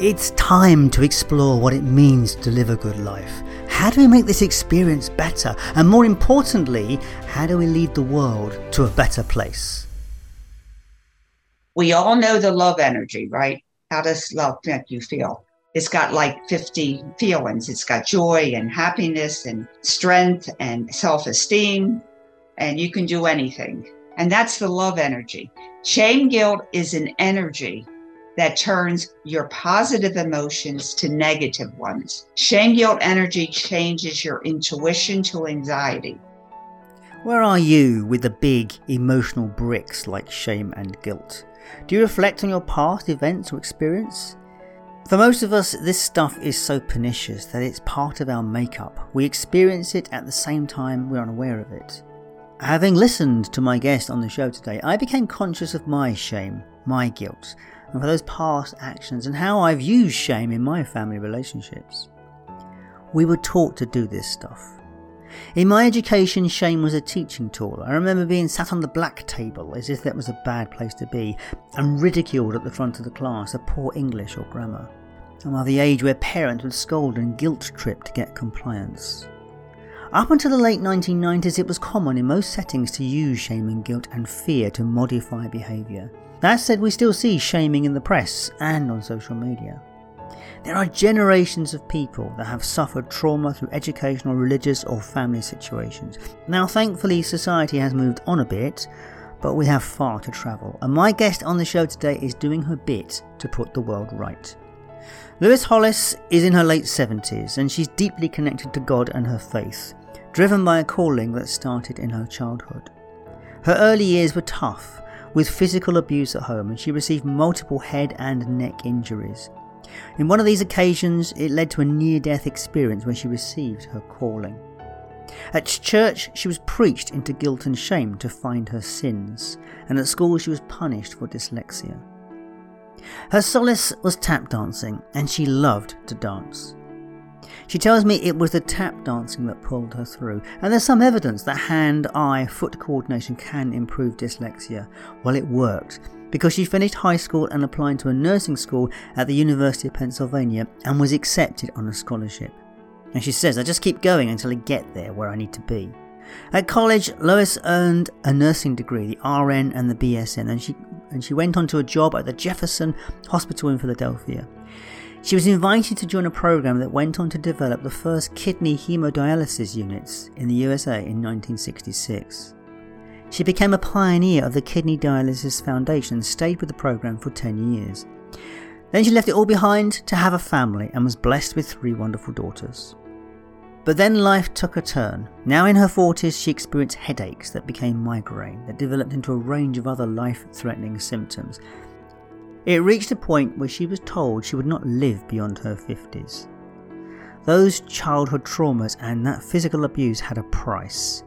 It's time to explore what it means to live a good life. How do we make this experience better? And more importantly, how do we lead the world to a better place? We all know the love energy, right? How does love make you feel? It's got like 50 feelings. It's got joy and happiness and strength and self esteem, and you can do anything. And that's the love energy. Shame guilt is an energy that turns your positive emotions to negative ones. Shame guilt energy changes your intuition to anxiety. Where are you with the big emotional bricks like shame and guilt? Do you reflect on your past events or experience? For most of us, this stuff is so pernicious that it's part of our makeup. We experience it at the same time we're unaware of it. Having listened to my guest on the show today, I became conscious of my shame, my guilt, and for those past actions and how I've used shame in my family relationships. We were taught to do this stuff. In my education, shame was a teaching tool. I remember being sat on the black table as if that was a bad place to be, and ridiculed at the front of the class for poor English or grammar. I'm the age where parents would scold and guilt trip to get compliance. Up until the late 1990s, it was common in most settings to use shame and guilt and fear to modify behaviour. That said, we still see shaming in the press and on social media. There are generations of people that have suffered trauma through educational, religious, or family situations. Now, thankfully, society has moved on a bit, but we have far to travel. And my guest on the show today is doing her bit to put the world right. Lois Hollis is in her late 70s and she's deeply connected to God and her faith, driven by a calling that started in her childhood. Her early years were tough, with physical abuse at home and she received multiple head and neck injuries. In one of these occasions, it led to a near death experience where she received her calling. At church, she was preached into guilt and shame to find her sins, and at school, she was punished for dyslexia. Her solace was tap dancing, and she loved to dance. She tells me it was the tap dancing that pulled her through, and there's some evidence that hand eye foot coordination can improve dyslexia. Well, it worked because she finished high school and applied to a nursing school at the University of Pennsylvania and was accepted on a scholarship. And she says, I just keep going until I get there where I need to be. At college, Lois earned a nursing degree, the RN and the BSN, and she, and she went on to a job at the Jefferson Hospital in Philadelphia. She was invited to join a program that went on to develop the first kidney hemodialysis units in the USA in 1966. She became a pioneer of the Kidney Dialysis Foundation and stayed with the program for 10 years. Then she left it all behind to have a family and was blessed with three wonderful daughters. But then life took a turn. Now in her 40s, she experienced headaches that became migraine, that developed into a range of other life threatening symptoms, it reached a point where she was told she would not live beyond her 50s. Those childhood traumas and that physical abuse had a price.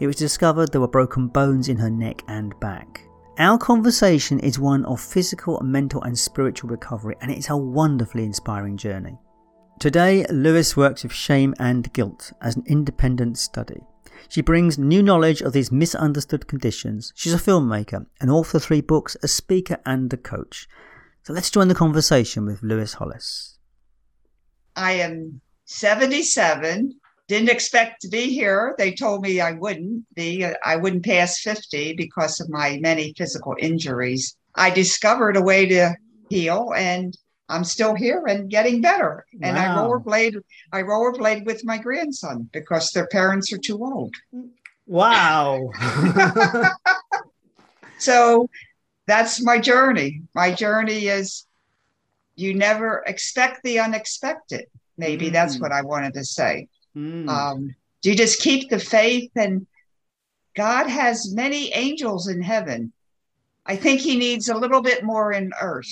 It was discovered there were broken bones in her neck and back. Our conversation is one of physical, mental, and spiritual recovery, and it's a wonderfully inspiring journey. Today, Lois works with shame and guilt as an independent study. She brings new knowledge of these misunderstood conditions. She's a filmmaker, an author of three books, a speaker, and a coach. So let's join the conversation with Lois Hollis. I am 77. Didn't expect to be here. They told me I wouldn't be. I wouldn't pass 50 because of my many physical injuries. I discovered a way to heal and I'm still here and getting better. And wow. I rollerblade, I rollerblade with my grandson because their parents are too old. Wow. so that's my journey. My journey is you never expect the unexpected. Maybe mm. that's what I wanted to say. Mm. Um, you just keep the faith, and God has many angels in heaven. I think He needs a little bit more in earth.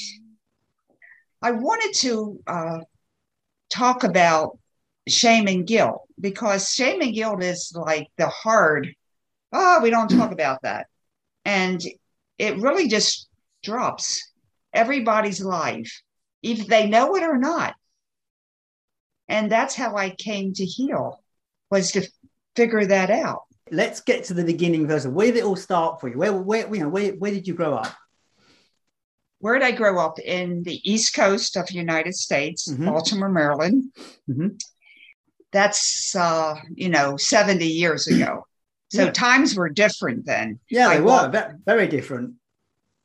I wanted to uh, talk about shame and guilt because shame and guilt is like the hard, oh, we don't talk about that. And it really just drops everybody's life, if they know it or not. And that's how I came to heal, was to figure that out. Let's get to the beginning first. Where did it all start for you? Where, where, you know, where, where did you grow up? Where did I grow up? In the East Coast of the United States, mm-hmm. Baltimore, Maryland. Mm-hmm. That's, uh, you know, 70 years ago. So yeah. times were different then. Yeah, they I were very different.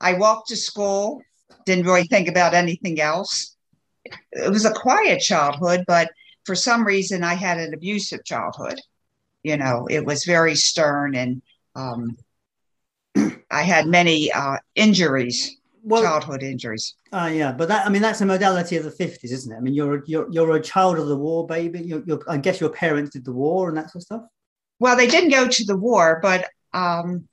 I walked to school, didn't really think about anything else. It was a quiet childhood, but for some reason I had an abusive childhood. You know, it was very stern and um, I had many uh, injuries, well, childhood injuries. Uh, yeah, but that I mean that's a modality of the fifties, isn't it? I mean, you're you're you're a child of the war, baby. You're, you're, I guess your parents did the war and that sort of stuff. Well, they didn't go to the war, but um,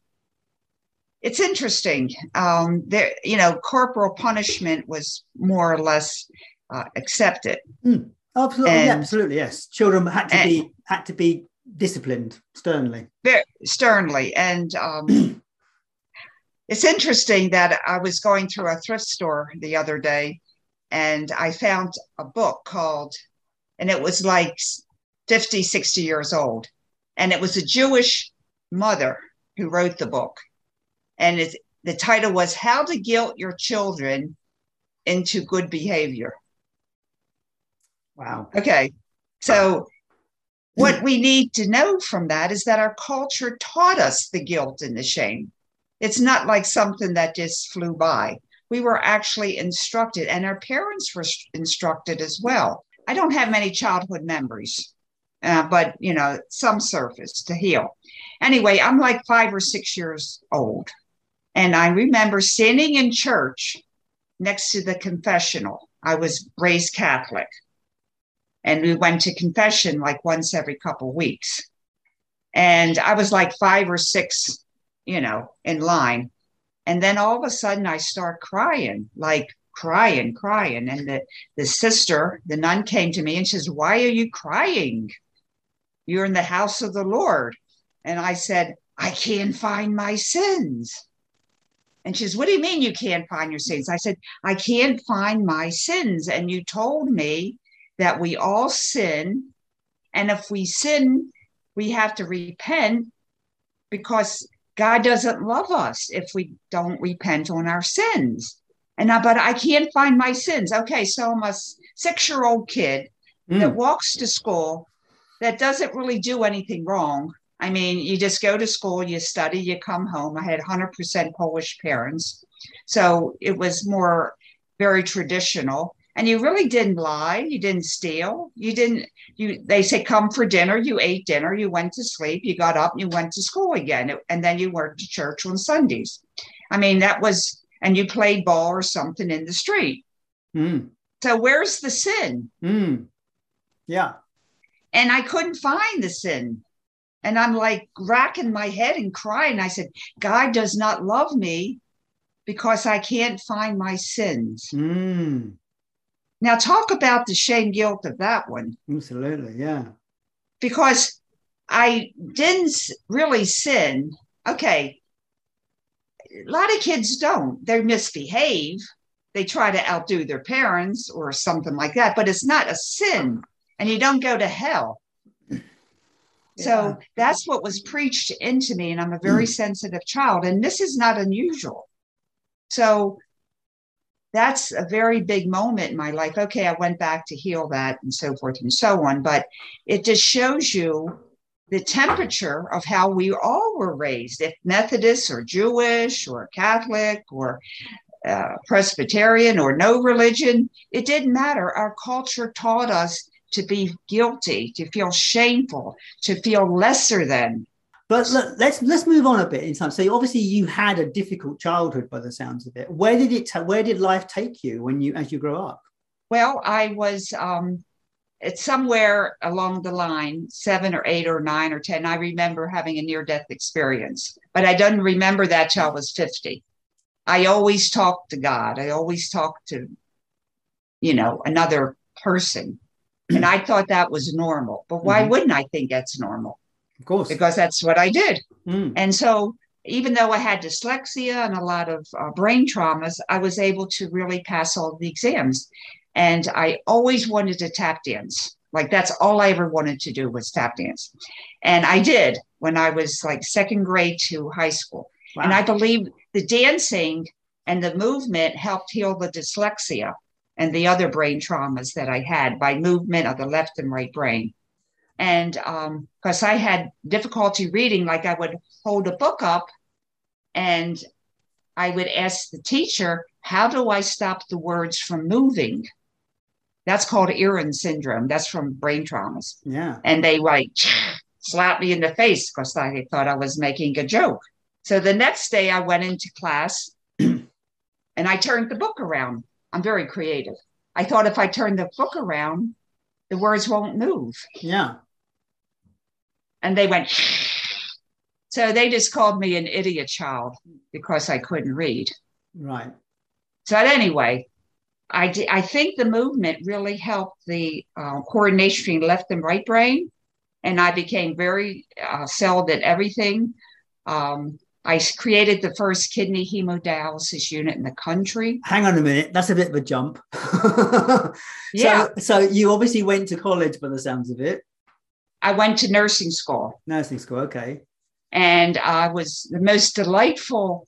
it's interesting. Um, there, you know, corporal punishment was more or less uh, accepted. Mm, absolutely, and, yeah, absolutely, yes. Children had to and, be had to be disciplined sternly. Very sternly, and um, it's interesting that I was going through a thrift store the other day, and I found a book called, and it was like 50, 60 years old and it was a Jewish mother who wrote the book. And it, the title was How to Guilt Your Children into Good Behavior. Wow. Okay. So, what we need to know from that is that our culture taught us the guilt and the shame. It's not like something that just flew by. We were actually instructed, and our parents were instructed as well. I don't have many childhood memories uh, but you know, some surface to heal. Anyway, I'm like five or six years old. And I remember standing in church next to the confessional. I was raised Catholic. And we went to confession like once every couple weeks. And I was like five or six, you know, in line. And then all of a sudden I start crying, like crying, crying. And the, the sister, the nun came to me and says, Why are you crying? You're in the house of the Lord. And I said, I can't find my sins. And she says, What do you mean you can't find your sins? I said, I can't find my sins. And you told me that we all sin. And if we sin, we have to repent because God doesn't love us if we don't repent on our sins. And I, but I can't find my sins. Okay, so I'm a six year old kid mm. that walks to school that doesn't really do anything wrong. I mean, you just go to school, you study, you come home. I had 100% Polish parents. So it was more very traditional. And you really didn't lie. You didn't steal. You didn't, you, they say, come for dinner. You ate dinner. You went to sleep. You got up and you went to school again. And then you went to church on Sundays. I mean, that was, and you played ball or something in the street. Mm. So where's the sin? Mm. Yeah and I couldn't find the sin. And I'm like racking my head and crying. I said, God does not love me because I can't find my sins. Mm. Now, talk about the shame guilt of that one. Absolutely, yeah. Because I didn't really sin. Okay. A lot of kids don't. They misbehave. They try to outdo their parents or something like that, but it's not a sin and you don't go to hell. Yeah. So that's what was preached into me. And I'm a very mm. sensitive child. And this is not unusual. So that's a very big moment in my life. Okay, I went back to heal that and so forth and so on. But it just shows you the temperature of how we all were raised, if Methodist or Jewish or Catholic or uh, Presbyterian or no religion, it didn't matter. Our culture taught us to be guilty, to feel shameful, to feel lesser than. But look, let's let's move on a bit in time. So obviously you had a difficult childhood by the sounds of it. Where did it ta- where did life take you when you as you grow up? Well, I was um, it's somewhere along the line, seven or eight or nine or ten. I remember having a near death experience, but I don't remember that till I was fifty. I always talked to God. I always talked to, you know, another person and I thought that was normal. But why Mhm. wouldn't I think that's normal? Of course. Because that's what I did. Mm. And so, even though I had dyslexia and a lot of uh, brain traumas, I was able to really pass all the exams. And I always wanted to tap dance. Like, that's all I ever wanted to do was tap dance. And I did when I was like second grade to high school. Wow. And I believe the dancing and the movement helped heal the dyslexia and the other brain traumas that I had by movement of the left and right brain. And um, because I had difficulty reading, like I would hold a book up and I would ask the teacher, How do I stop the words from moving? That's called Irlen syndrome. That's from brain traumas. yeah. And they like slap me in the face because I thought I was making a joke. So the next day I went into class and I turned the book around. I'm very creative. I thought if I turn the book around, the words won't move. Yeah. And they went, so they just called me an idiot child because I couldn't read. Right. So anyway, I, I think the movement really helped the uh, coordination between left and right brain. And I became very uh, excelled at everything. Um, I created the first kidney hemodialysis unit in the country. Hang on a minute. That's a bit of a jump. Yeah. So, so you obviously went to college by the sounds of it. I went to nursing school Nursing school. Okay. and I was the most delightful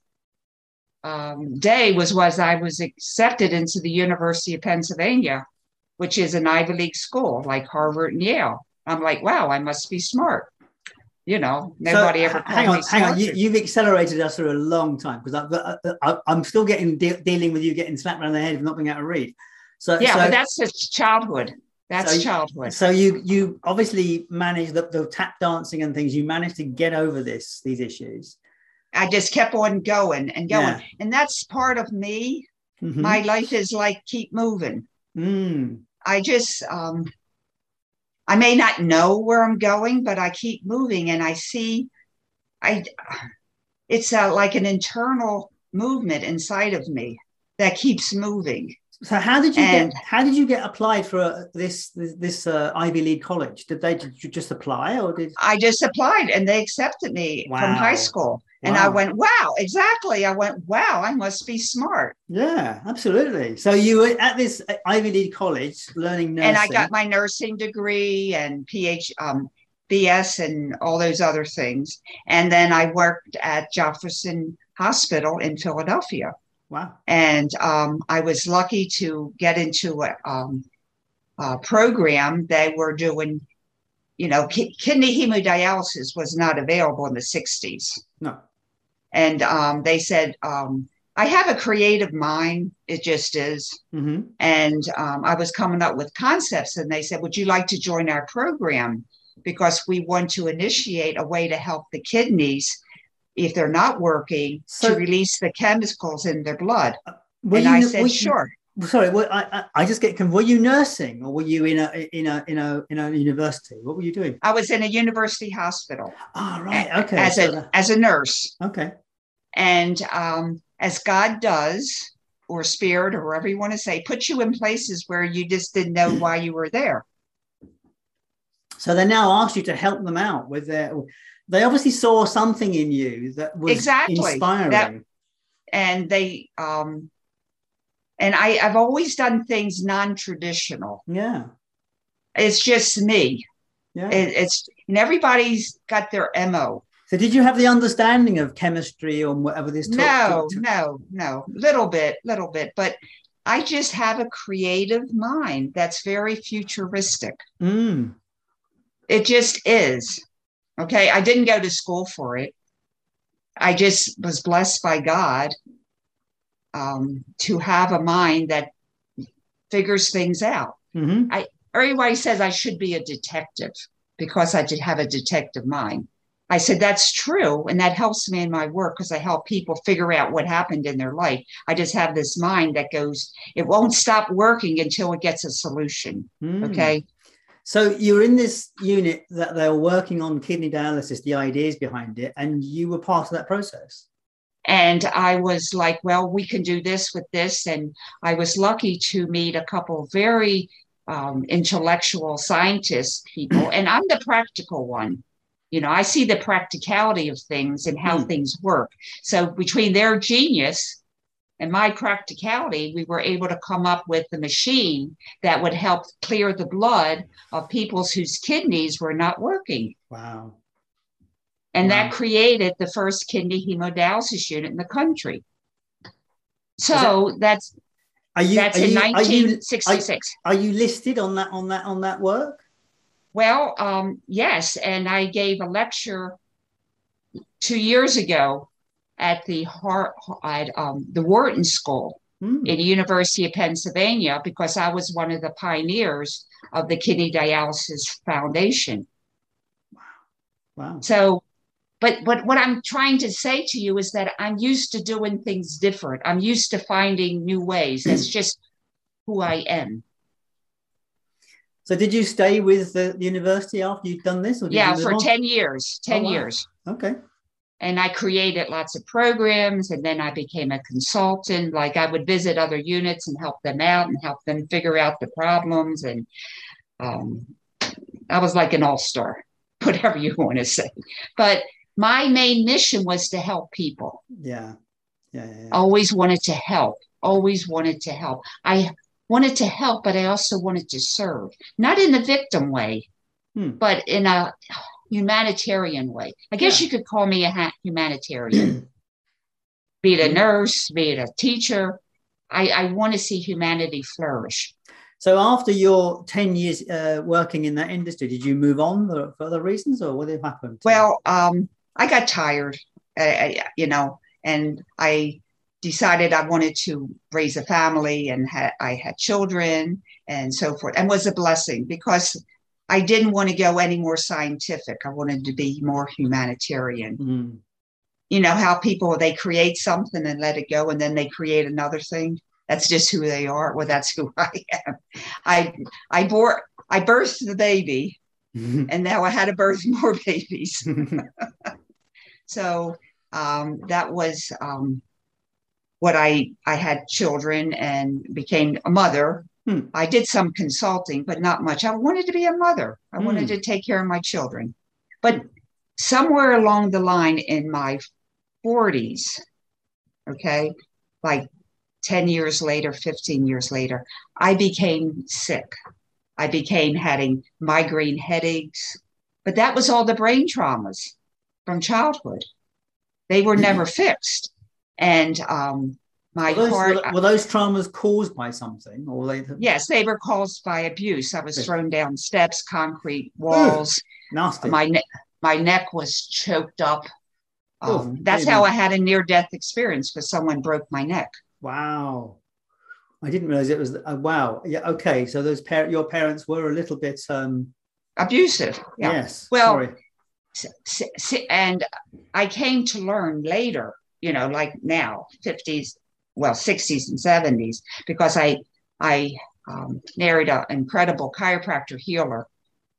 um, day was was I was accepted into the University of Pennsylvania, which is an Ivy League school like Harvard and Yale. I'm like, wow, I must be smart. You know, nobody so, ever called hang me on, hang on. You, you've accelerated us through a long time because I, I, I'm still getting de- dealing with you getting slapped around the head for not being able to read. So yeah, so, but that's just childhood. That's So- childhood. so you you obviously managed the, the tap dancing and things. You managed to get over this these issues. I just kept on going and going, Yeah. and that's part of me. Mhm. My life is like keep moving. Mm. I just um I may not know where I'm going, but I keep moving and I see I it's uh like an internal movement inside of me that keeps moving. So how did you And- get how did you get applied for uh, this this, this uh, Ivy League college? Did they did you just apply or did I just applied and they accepted me from high Wow. school. And I went, wow, exactly. I went, wow, I must be smart. yeah absolutely. So you were at this uh, Ivy League college learning nursing. And I got my nursing degree and PH um, BS and all those other things. And then I worked at Jefferson Hospital in Philadelphia. Wow. and um, I was lucky to get into a, um, a program. They were doing, you know, ki- kidney hemodialysis was not available in the '60s, No. and um, they said, um, "I have a creative mind. It just is." hmm And um, I was coming up with concepts, and they said, "Would you like to join our program?" Because we want to initiate a way to help the kidneys if they're not working So- to release the chemicals in their blood. Were and you, I said, you- sure. Sorry, were, I, I just get. Were you nursing or were you in a in a in a in a university? What were you doing? I was in a university hospital Ah, right. Okay. as so a as a nurse, okay. and um, as God does, or spirit, or whatever you want to say, put you in places where you just didn't know why you were there. So they now asked you to help them out with their. They obviously saw something in you that was Exactly. inspiring. That- And they, um, and I, I've always done things non-traditional. yeah. It's just me. Yeah. It, it's and everybody's got their mo. so did you have the understanding of chemistry or whatever this? talk- No, talk- no, no. Little bit, little bit, but I just have a creative mind that's very futuristic. Mm, It just is. Okay. I didn't go to school for it. I just was blessed by God um, to have a mind that figures things out. mhm. Everybody says I should be a detective because I did have a detective mind. I said, that's true. And that helps me in my work because I help people figure out what happened in their life. I just have this mind that goes, it won't stop working until it gets a solution. Mm. Okay. So you're in this unit that they were working on kidney dialysis, the ideas behind it, and you were part of that process. And I was like, well, we can do this with this. And I was lucky to meet a couple very um, intellectual scientist people, and I'm the practical one. You know, I see the practicality of things and how Mm. things work. So between their genius and my practicality, we were able to come up with the machine that would help clear the blood of people whose kidneys were not working. Wow. And Wow. that created the first kidney hemodialysis unit in the country. So that's Are you? that's are in you, are you, 1966. are you listed on that on that on that work? Well, um, yes, and I gave a lecture two years ago at the Hart at um, the Wharton School Hmm. in the University of Pennsylvania because I was one of the pioneers of the Kidney Dialysis Foundation. Wow. Wow. So, but but what I'm trying to say to you is that I'm used to doing things different. I'm used to finding new ways. That's just who I am. So did you stay with the, the university after you'd done this? Or did Yeah, you for on? 10 years, 10 Oh, wow. years. Okay. And I created lots of programs and then I became a consultant. Like I would visit other units and help them out and help them figure out the problems. And um, I was like an all star, whatever you want to say. But my main mission was to help people. Yeah. Yeah. yeah, yeah. Always wanted to help, always wanted to help. I wanted to help, but I also wanted to serve, not in a victim way, Hmm. but in a humanitarian way. I guess Yeah. you could call me a ha- humanitarian, be it a nurse, be it a teacher. I, I want to see humanity flourish. So after your 10 years uh, working in that industry, did you move on for, other reasons or what happened? Well, um, I got tired, uh, you know, and I decided I wanted to raise a family and ha- I had children and so forth, and was a blessing because I didn't want to go any more scientific. I wanted to be more humanitarian. Mm. You know how people they create something and let it go, and then they create another thing. That's just who they are. Well, that's who I am. I I bore I birthed the baby, and now I had to birth more babies. So um, that was um, what I I had children and became a mother. Hmm. I did some consulting, but not much. I wanted to be a mother. I Hmm. wanted to take care of my children. But somewhere along the line in my 40s, okay, like 10 years later, 15 years later, I became sick. I became having migraine headaches, but that was all the brain traumas from childhood. They were never fixed. And um, my were, those, heart, were, were those traumas caused by something or were they yes, they were caused by abuse. I was thrown down steps, concrete walls. nasty? My, ne- my neck was choked up. Oh, Um, that's how I had a near death experience because someone broke my neck. Wow. I didn't realize it was uh, wow. Yeah, okay. So those par- your parents were a little bit um Abusive. Yeah. yes. Well, sorry. And I came to learn later, you know, like now, 50s, well, 60s and 70s, because I I um, married an incredible chiropractor healer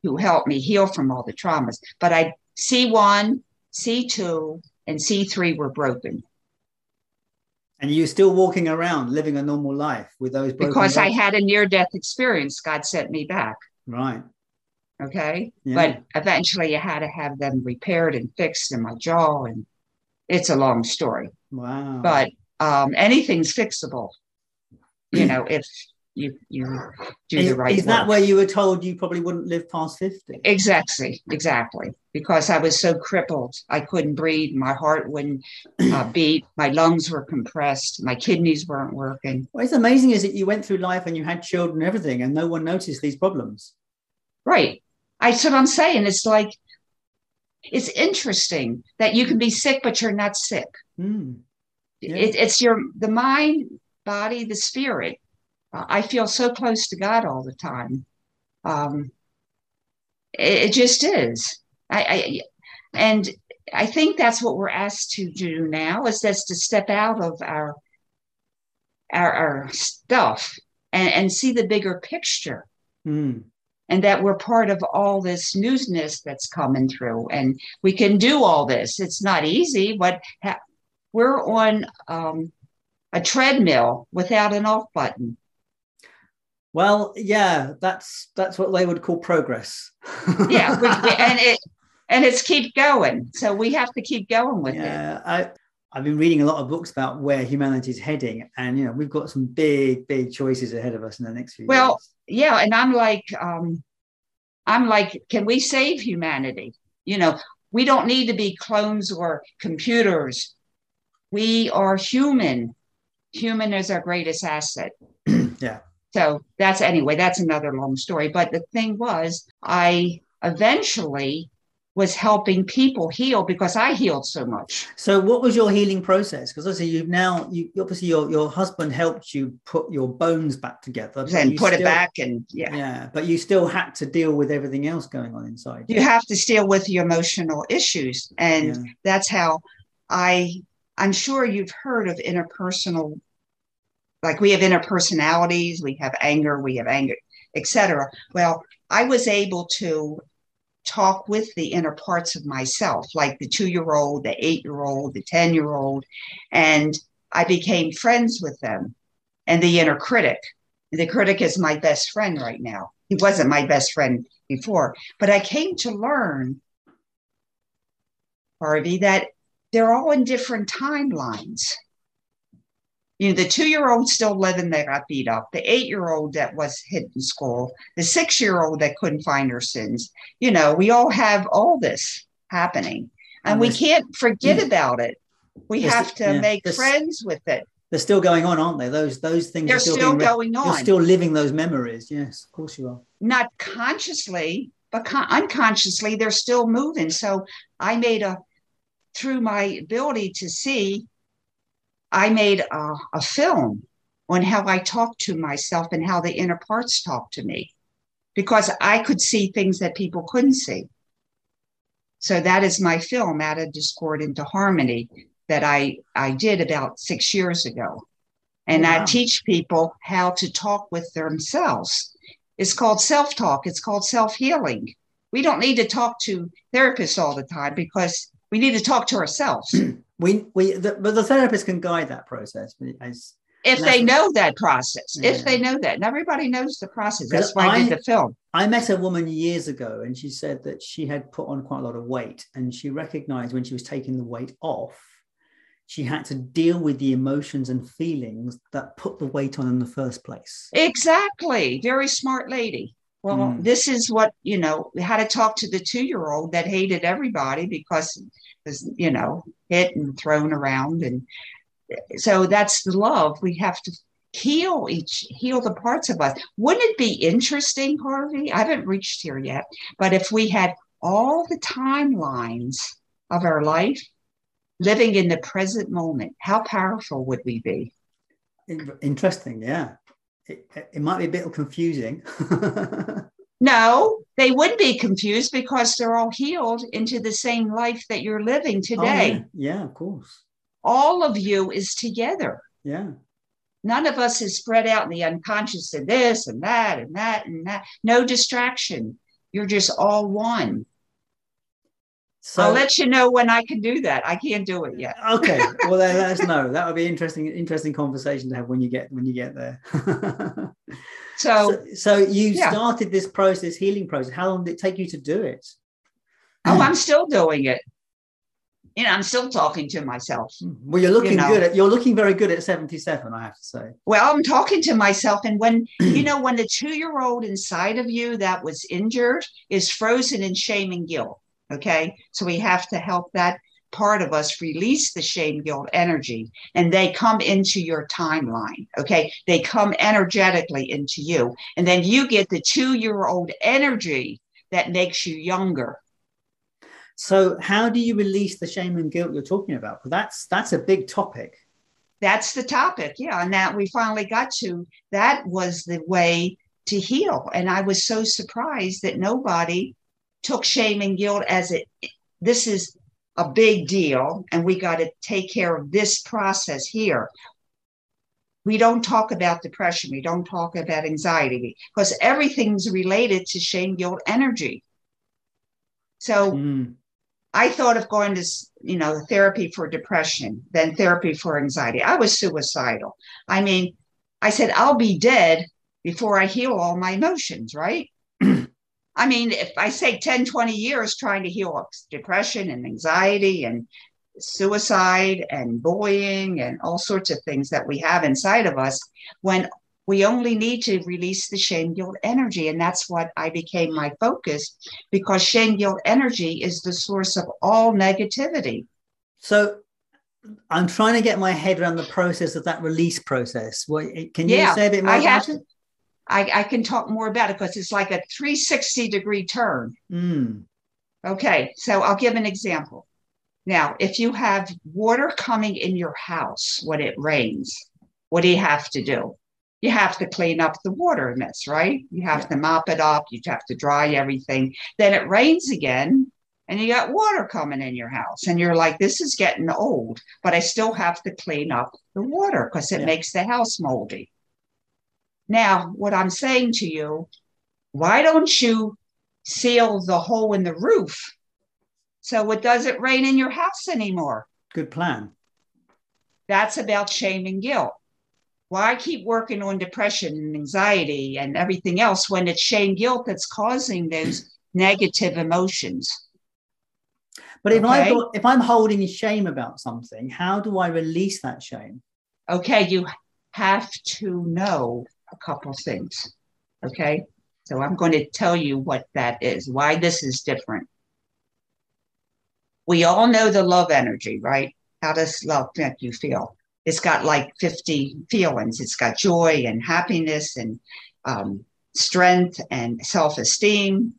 who helped me heal from all the traumas. But I C1, C2, and C3 were broken And you're still walking around living a normal life with those broken because I had a near death experience. God sent me back. right. Okay. Yeah. But eventually I had to have them repaired and fixed in my jaw. And it's a long story. wow. but um, anything's fixable. You know, if you you do is, the right. is that where you were told you probably wouldn't live past 50? Exactly, exactly. Because I was so crippled, I couldn't breathe. My heart wouldn't uh, beat. My lungs were compressed. My kidneys weren't working. What is amazing is that you went through life and you had children and everything, and no one noticed these problems. Right. I that's what I'm saying. It's like it's interesting that you can be sick, but you're not sick. Hmm. Yeah. It, it's your the mind, body, the spirit. Uh, I feel so close to God all the time. Um, it, it just is. I, I and I think that's what we're asked to do now is that's to step out of our our, our stuff and, and see the bigger picture Hmm. and that we're part of all this newsness that's coming through and we can do all this it's not easy but ha- we're on um, a treadmill without an off button Well, yeah, that's that's what they would call progress. yeah, we, and it and it's keep going. So we have to keep going with yeah, it. I I've been reading a lot of books about where humanity is heading, and you know we've got some big, big choices ahead of us in the next few well, years. yeah, and I'm like, um, I'm like, can we save humanity? You know, we don't need to be clones or computers. We are human. Human is our greatest asset. yeah. So that's anyway, that's another long story. But the thing was, I eventually was helping people heal because I healed so much. So, what was your healing process? Because obviously, you've now, you obviously your your husband helped you put your bones back together and put still, it back, and yeah, yeah. But you still had to deal with everything else going on inside. You have to deal with your emotional issues, and yeah. that's how I. I'm sure you've heard of interpersonal, like we have interpersonalities, we have anger, we have anger, etc. Well, I was able to talk with the inner parts of myself, like the two year old, the eight year old, the 10 year old. And I became friends with them and the inner critic. The critic is my best friend right now. He wasn't my best friend before, but I came to learn, Harvey, that they're all in different timelines you know, the two year old still living that got beat up, the eight year old that was hit in school, the six year old that couldn't find her sins. You know, we all have all this happening and we can't forget mm. about it. We have to yeah, make friends with it. They're still going on, aren't they? Those those things they're are still, still going on. You're still living those memories. Yes, of course you are. Not consciously, but con- unconsciously, they're still moving. So I made a through my ability to see I made a, a film on how I talk to myself and how the inner parts talk to me because I could see things that people couldn't see. So that is my film, Out of Discord into Harmony, that I, I did about six years ago. And wow. I teach people how to talk with themselves. It's called self talk, it's called self healing. We don't need to talk to therapists all the time because we need to talk to ourselves. we we the, but the therapist can guide that process as if they know that process yeah. if they know that and everybody knows the process. That's why I, I, did the film. I met a woman years ago and she said that she had put on quite a lot of weight and she recognized when she was taking the weight off she had to deal with the emotions and feelings that put the weight on in the first place. Exactly. Very smart lady well mm. this is what you know we had to talk to the two year old that hated everybody because it was you know hit and thrown around. And so that's the love. We have to heal each heal the parts of us. Wouldn't it be interesting harvey? I haven't reached here yet but if we had all the timelines of our life living in the present moment how powerful would we be? Interesting yeah it, it might be a bit confusing No, they would be confused because they're all healed into the same life that you're living today. Oh, yeah. yeah, of course. All of you is together. Yeah. None of us is spread out in the unconscious and this and that and that and that. No distraction. You're just all one. So, I'll let you know when I can do that. I can't do it yet. okay. Well, then let us know. That would be interesting. Interesting conversation to have when you get when you get there. so, so, so, you yeah. started this process, healing process. How long did it take you to do it? Oh, I'm still doing it. You know, I'm still talking to myself. Hmm. Well, you're looking you know. good at. You're looking very good at 77. I have to say. Well, I'm talking to myself, and when you know, when the two year old inside of you that was injured is frozen in shame and guilt Okay. So we have to help that part of us release the shame guilt energy and they come into your timeline. Okay. They come energetically into you. And then you get the two year old energy that makes you younger. So how do you release the shame and guilt you're talking about? That's that's a big topic. That's the topic. Yeah. And that we finally got to that was the way to heal. And I was so surprised that nobody took shame and guilt as it this is a big deal and we got to take care of this process here we don't talk about depression we don't talk about anxiety because everything's related to shame guilt energy so mm. i thought of going to you know therapy for depression then therapy for anxiety i was suicidal i mean i said i'll be dead before I heal all my emotions, right? I mean, if I say 10, 20 years trying to heal depression and anxiety and suicide and bullying and all sorts of things that we have inside of us, when we only need to release the shame guilt energy. And that's what I became my focus because shame guilt energy is the source of all negativity. So I'm trying to get my head around the process of that release process. What, can you yeah, say a bit more I about have, it? I, I, can talk more about it because it's like a 360 degree turn. Mm. Okay, so I'll give an example. Now, if you have water coming in your house when it rains, what do you have to do? You have to clean up the water mess, right? You have yeah. to mop it up, you have to dry everything. Then it rains again, and you got water coming in your house, and you're like, this is getting old, but I still have to clean up the water because it yeah. makes the house moldy. Now, what I'm saying to you, why don't you seal the hole in the roof so it doesn't rain in your house anymore? Good plan. That's about shame and guilt. Why keep working on depression and anxiety and everything else when it's shame guilt that's causing those negative emotions? But if okay? I if I'm holding shame about something, how do I release that shame? Okay, you have to know a couple things. Okay. So I'm going to tell you what that is, why this is different. We all know the love energy, right? How does love make you feel? It's got like 50 feelings. It's got joy and happiness and um, strength and self esteem.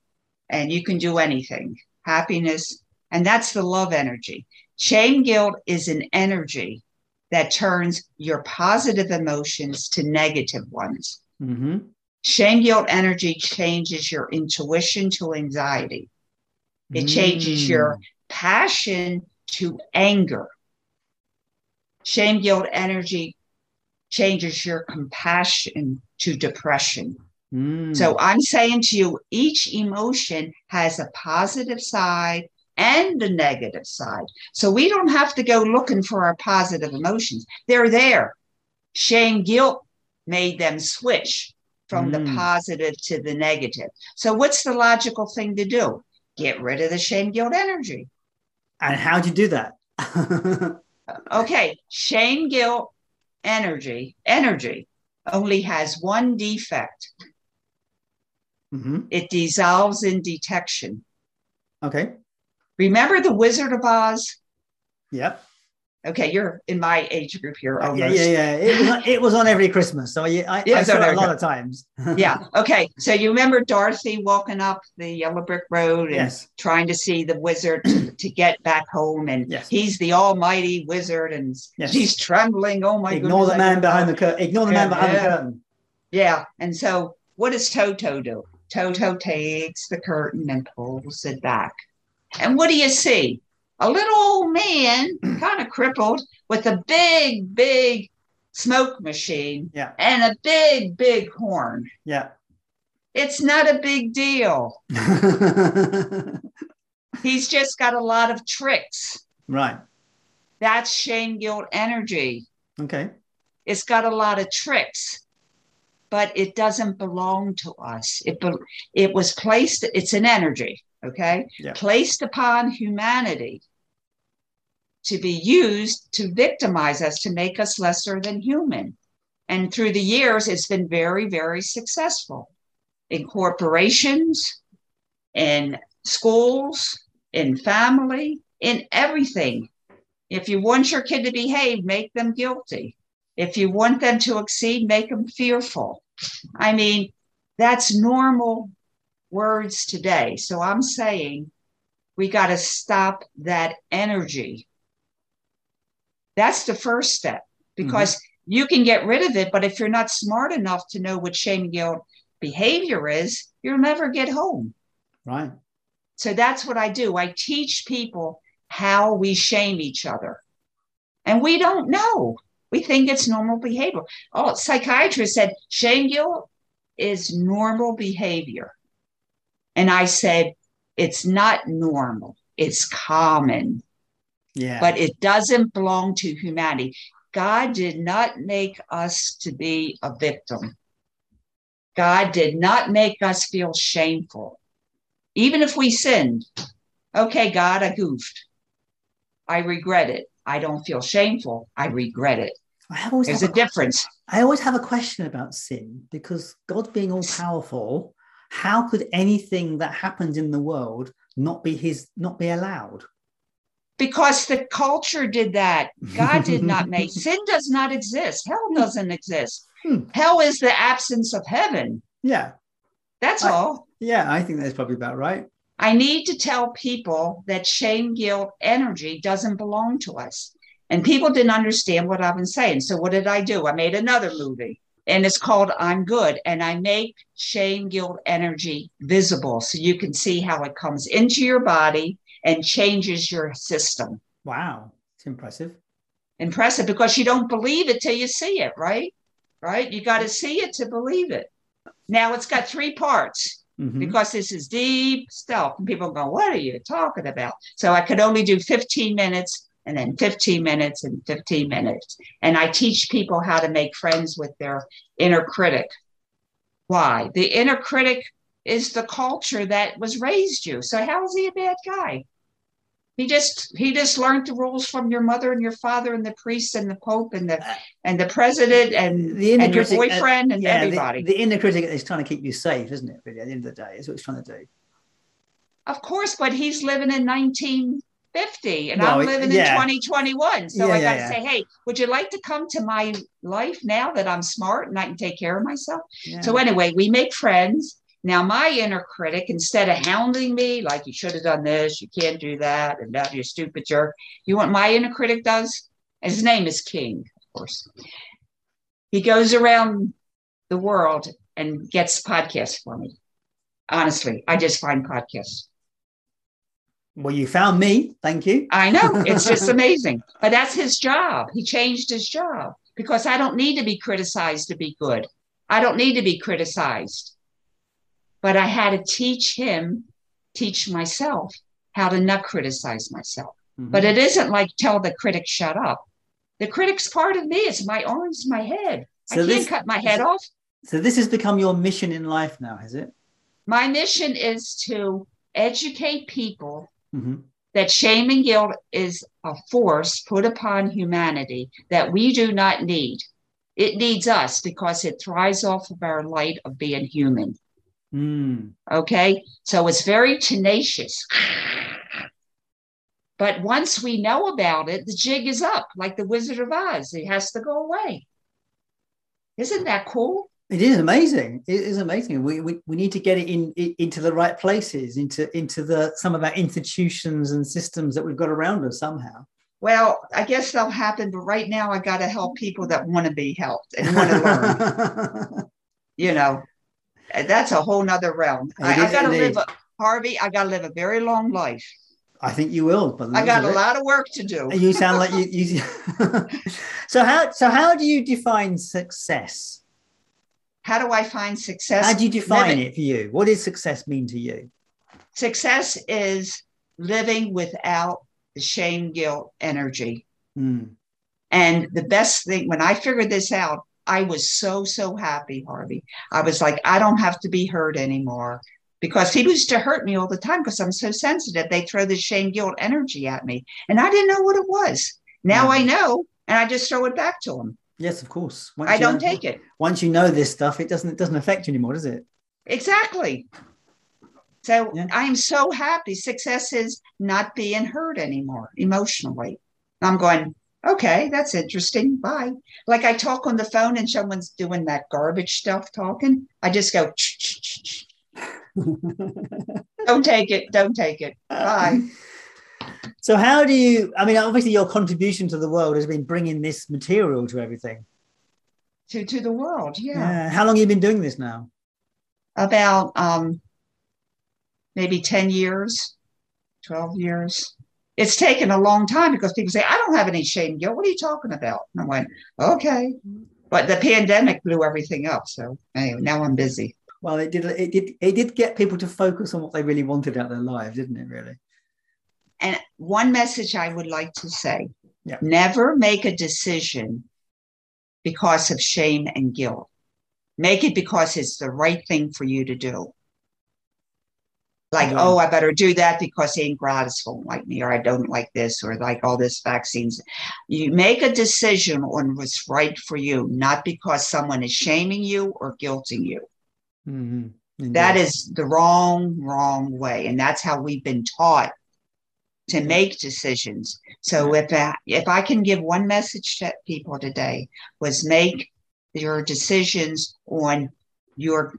And you can do anything, happiness. And that's the love energy. Shame guilt is an energy that turns your positive emotions to negative ones. Mm-hmm. Shame guilt energy changes your intuition to anxiety. It mm. changes your passion to anger. Shame guilt energy changes your compassion to depression. Mm. So I'm saying to you, each emotion has a positive side and the negative side. So we don't have to go looking for our positive emotions. They're there. Shame, guilt made them switch from mm. the positive to the negative. So what's the logical thing to do? Get rid of the shame, guilt energy. And how'd you do that? okay. Shame, guilt energy, energy only has one defect. Mm-hmm. It dissolves in detection. Okay. Remember the Wizard of Oz? Yep. Okay, you're in my age group here. Almost. Yeah, yeah, yeah. It was, on, it was on every Christmas, so I, I, yeah, I saw it a lot of times. yeah. Okay. So you remember Dorothy walking up the yellow brick road and yes. trying to see the wizard to, to get back home, and yes. he's the almighty wizard, and yes. she's trembling. Oh my! Ignore goodness, the man behind the curtain. Ignore the man behind yeah. the curtain. Yeah. And so, what does Toto do? Toto takes the curtain and pulls it back. And what do you see? A little old man, kind of crippled, with a big, big smoke machine yeah. and a big, big horn. Yeah. It's not a big deal. He's just got a lot of tricks. Right. That's shame guilt energy. Okay. It's got a lot of tricks but it doesn't belong to us. It be, it was placed. It's an energy, okay, yeah. placed upon humanity to be used to victimize us, to make us lesser than human. And through the years, it's been very, very successful in corporations, in schools, in family, in everything. If you want your kid to behave, make them guilty. If you want them to exceed, make them fearful. I mean, that's normal words today. So I'm saying we got to stop that energy. That's the first step because mm-hmm. you can get rid of it. But if you're not smart enough to know what shame and guilt behavior is, you'll never get home. Right. So that's what I do. I teach people how we shame each other. And we don't know. We think it's normal behavior. Oh, psychiatrist said shame guilt is normal behavior. And I said, it's not normal, it's common. Yeah. But it doesn't belong to humanity. God did not make us to be a victim. God did not make us feel shameful. Even if we sinned, okay, God, I goofed. I regret it. I don't feel shameful. I regret it. I There's have a difference. I always have a question about sin because God being all powerful, how could anything that happened in the world not be his not be allowed? Because the culture did that. God did not make sin does not exist. Hell doesn't exist. Hmm. Hell is the absence of heaven. Yeah. That's I- all. Yeah, I think that's probably about right. I need to tell people that shame, guilt, energy doesn't belong to us. And people didn't understand what I've been saying. So what did I do? I made another movie and it's called I'm Good. And I make shame, guilt, energy visible so you can see how it comes into your body and changes your system. Wow. It's impressive. Impressive because you don't believe it till you see it, right? Right? You got to see it to believe it. Now it's got three parts Mhm. because this is deep stuff. And people go, What are you talking about? So I could only do 15 minutes and then 15 minutes and 15 minutes. And I teach people how to make friends with their inner critic. Why? The inner critic is the culture that was raised you. So how is he a bad guy? He just he just learned the rules from your mother and your father and the priest and the pope and the and the president and, The inner and your critic, uh, boyfriend and Yeah, the- everybody. The, inner critic is trying to keep you safe, isn't it? Really, at the end of the day, is what it's trying to do. Of course, but he's living in 1950 and I'm living yeah. in 2021. So Yeah, I got to yeah. say, hey, would you like to come to my life now that I'm smart and I can take care of myself? So anyway, we make friends. Now my inner critic, instead of hounding me like you should have done this, you can't do that, and now you're a stupid jerk. You want my inner critic does? His name is King, of course. He goes around the world and gets podcasts for me. Honestly, I just find podcasts. Well, you found me. Thank you. I know it's just amazing. But that's his job. He changed his job because I don't need to be criticized to be good. I don't need to be criticized. But I had to teach him, teach myself how to not criticize myself. Mhm. But it isn't like tell the critic shut up. The critic's part of me. It's my arms, my head. I So can't this- cut my head off. so this has become your mission in life now, has it? My mission is to educate people Mhm. that shame and guilt is a force put upon humanity that we do not need. It needs us because it thrives off of our light of being human. Mm. Okay. So it's very tenacious. But once we know about it, the jig is up, like the Wizard of Oz. It has to go away. Isn't that cool? It is amazing. It is amazing. We, we, we need to get it in, i into the right places, into into the some of our institutions and systems that we've got around us somehow. Well, I guess that'll happen, but right now I got to help people that want to be helped and want to learn. you know, that's a whole nother realm. It I, I got to live, a, Harvey, I got to live a very long life. I think you will. But I got a lot of work to do. You sound like you. you so how so how do you define success? How do I find success? How do you define Living- it for you? What does success mean to you? Success is living without the shame, guilt, energy. Mm. And the best thing, when I figured this out, I was so, so happy, Harvey. I was like, I don't have to be hurt anymore because people used to hurt me all the time because I'm so sensitive. They throw this shame, guilt energy at me. And I didn't know what it was. Now Mm. I know, and I just throw it back to them. Yes, of course. Once I don't know- take it. Once you know this stuff, it doesn't it doesn't affect you anymore, does it? Exactly. So Yeah. I'm so happy. Success is not being hurt anymore emotionally. I'm going, okay, that's interesting. Bye. Like I talk on the phone and someone's doing that garbage stuff talking. I just go, don't take it. Don't take it. Bye. So how do you? I mean, obviously, your contribution to the world has been bringing this material to everything. To, to the world. Yeah. Yeah. How long have you been doing this now? About um, maybe 10 years, 12 years. It's taken a long time because people say, I don't have any shame guilt. What are you talking about? And I'm like, okay. But the pandemic blew everything up. So anyway, now I'm busy. Well, it did. It did. It did get people to focus on what they really wanted out of their lives, didn't it? Really. And one message I would like to say Yeah. never make a decision because of shame and guilt. Make it because it's the right thing for you to do. Like, Yeah. oh, I better do that because Aunt Gladys won't like me, or I don't like this, or like all this vaccines. You make a decision on what's right for you, not because someone is shaming you or guilting you. Mhm. That is the wrong, wrong way. And that's how we've been taught to make decisions. So if I, if I can give one message to people today was make your decisions on your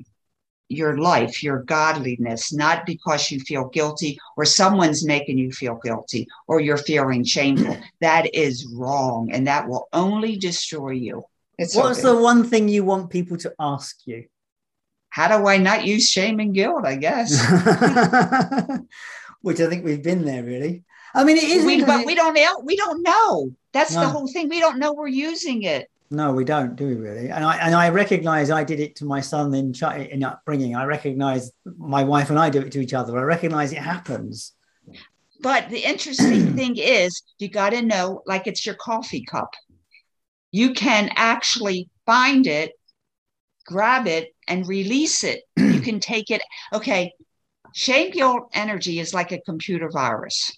your life, your godliness, not because you feel guilty or someone's making you feel guilty or you're feeling shameful. that is wrong and that will only destroy you. It's What's okay. the one thing you want people to ask you? how do I not use shame and guilt? I guess. Which I think we've been there really. I mean, it is. we, but we don't know. We don't know. That's the whole thing. We don't know we're using it. No, we don't, do we really? And I and I recognise I did it to my son in in upbringing. I recognise my wife and I do it to each other. I recognise it happens. But the interesting thing is, you got to know, like it's your coffee cup. You can actually find it, grab it, and release it. you can take it. Okay, shame guilt energy is like a computer virus.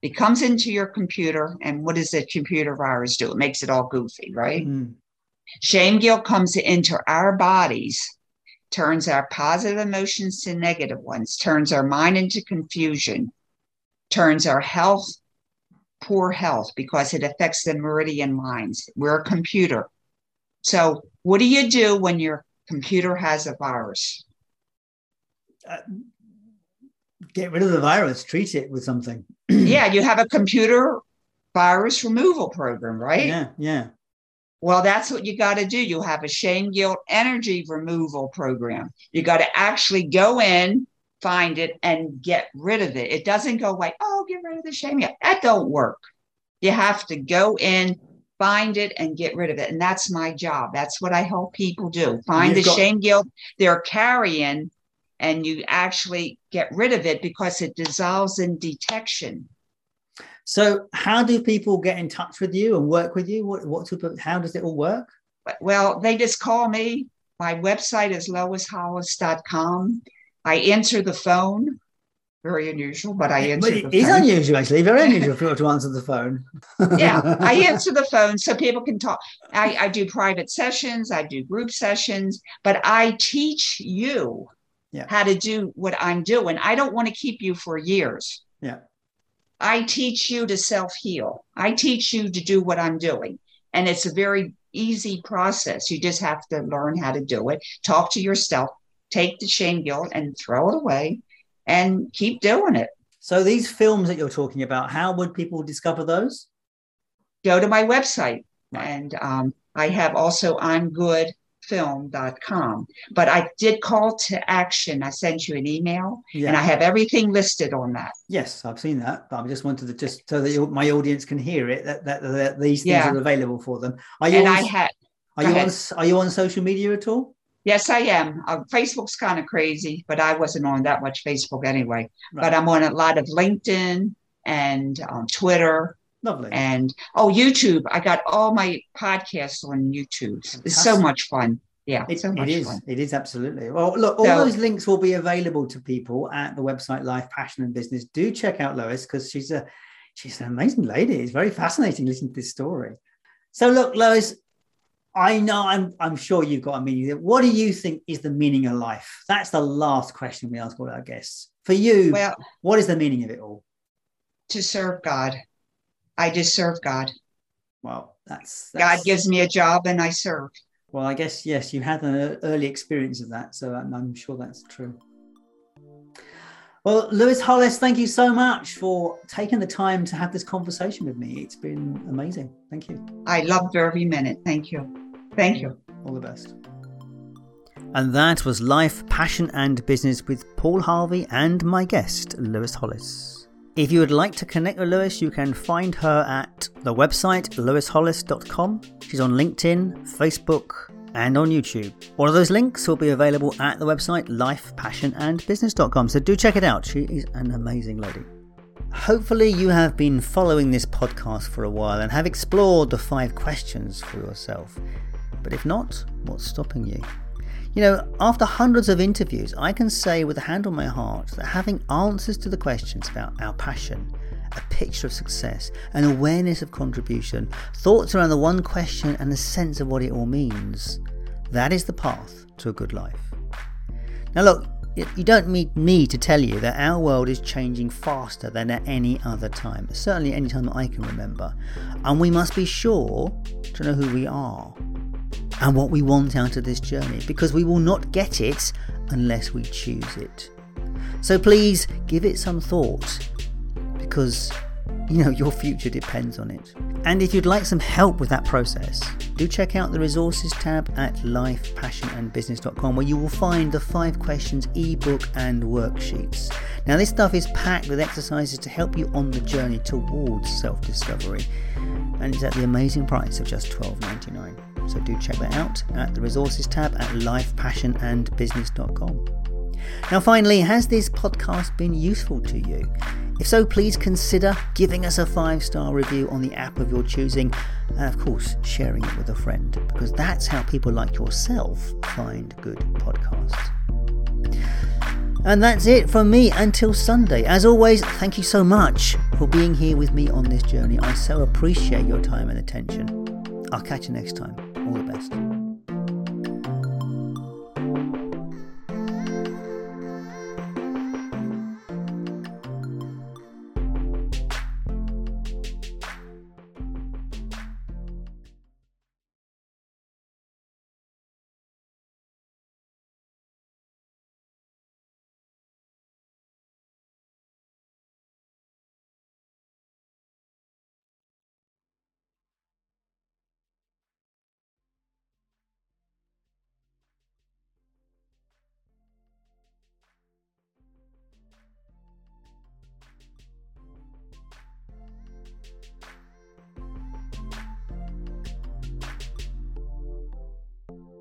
It comes into your computer, and what does the computer virus do? It makes it all goofy, right? Mm. Shame guilt comes into our bodies, turns our positive emotions to negative ones, turns our mind into confusion, turns our health poor health because it affects the meridian lines. We're a computer. So, what do you do when your computer has a virus? Get rid of the virus. Treat it with something. yeah, you have a computer virus removal program, right? Yeah, yeah. Well, that's what you got to do. You have a shame, guilt, energy removal program. You got to actually go in, find it, and get rid of it. It doesn't go away. Oh, get rid of the shame. guilt. That don't work. You have to go in, find it, and get rid of it. And that's my job. That's what I help people do. Find You've the got- shame, guilt they're carrying, and you actually get rid of it because it dissolves in detection. So, how do people get in touch with you and work with you? What, what type of, how does it all work? Well, they just call me. My website is loishollis.com. I answer the phone. Very unusual, but I answer But the it is phone. unusual, actually. Very unusual for people to answer the phone. yeah, I answer the phone so people can talk. I, I do private sessions, I do group sessions, but I teach you Yeah. how to do what I'm doing. I don't want to keep you for years. Yeah. I teach you to self heal. I teach you to do what I'm doing. And it's a very easy process. You just have to learn how to do it. Talk to yourself, take the shame guilt and throw it away and keep doing it. So, these films that you're talking about, how would people discover those? Go to my website. Right. And um, I have also I'm good film.com. But I did call to action. I sent you an email Yeah. and I have everything listed on that. Yes, I've seen that, but I just wanted to just so that my audience can hear it that, that, that these things Yeah. are available for them. Are you And on, I had are you on ahead. are you on social media at all? Yes, I am. Uh, Facebook's kind of crazy, but I wasn't on that much Facebook anyway. Right. But I'm on a lot of LinkedIn and um, Twitter Lovely. and oh, YouTube. I got all my podcasts on YouTube. It's so much fun. Yeah, It, so it much is. fun. It is absolutely. Well, look, all So- those links will be available to people at the website Life, Passion, and Business. Do check out Lois because she's a she's an amazing lady. It's very fascinating listening to this story. So, look, Lois, I know I'm I'm sure you've got a meaning. What do you think is the meaning of life? That's the last question we ask all our guests. For you, Well, what is the meaning of it all? to serve God. I just serve God. Well, that's, God gives me a job and I serve. Well, I guess yes, you had an early experience of that, so I'm, I'm sure that's true. Well, Lois Hollis, thank you so much for taking the time to have this conversation with me. It's been amazing. Thank you. I loved every minute. Thank you. Thank you. All the best. And that was Life, Passion and Business with Paul Harvey and my guest, Lois Hollis. If you would like to connect with Lois, you can find her at the website loishollis.com. She's on LinkedIn, Facebook, and on YouTube. All of those links will be available at the website lifepassionandbusiness.com. So do check it out. She is an amazing lady. Hopefully, you have been following this podcast for a while and have explored the five questions for yourself. But if not, what's stopping you? You know, after hundreds of interviews, I can say with a hand on my heart that having answers to the questions about our passion, a picture of success, an awareness of contribution, thoughts around the one question, and a sense of what it all means, that is the path to a good life. Now, look, you don't need me to tell you that our world is changing faster than at any other time, certainly any time that I can remember. And we must be sure to know who we are and what we want out of this journey because we will not get it unless we choose it. So please give it some thought because you know your future depends on it. And if you'd like some help with that process, do check out the resources tab at lifepassionandbusiness.com where you will find the 5 questions ebook and worksheets. Now this stuff is packed with exercises to help you on the journey towards self-discovery and it's at the amazing price of just $12.99. So do check that out at the resources tab at lifepassionandbusiness.com. Now, finally, has this podcast been useful to you? If so, please consider giving us a five star review on the app of your choosing, and of course, sharing it with a friend, because that's how people like yourself find good podcasts. And that's it from me until Sunday. As always, thank you so much for being here with me on this journey. I so appreciate your time and attention. I'll catch you next time. All the best.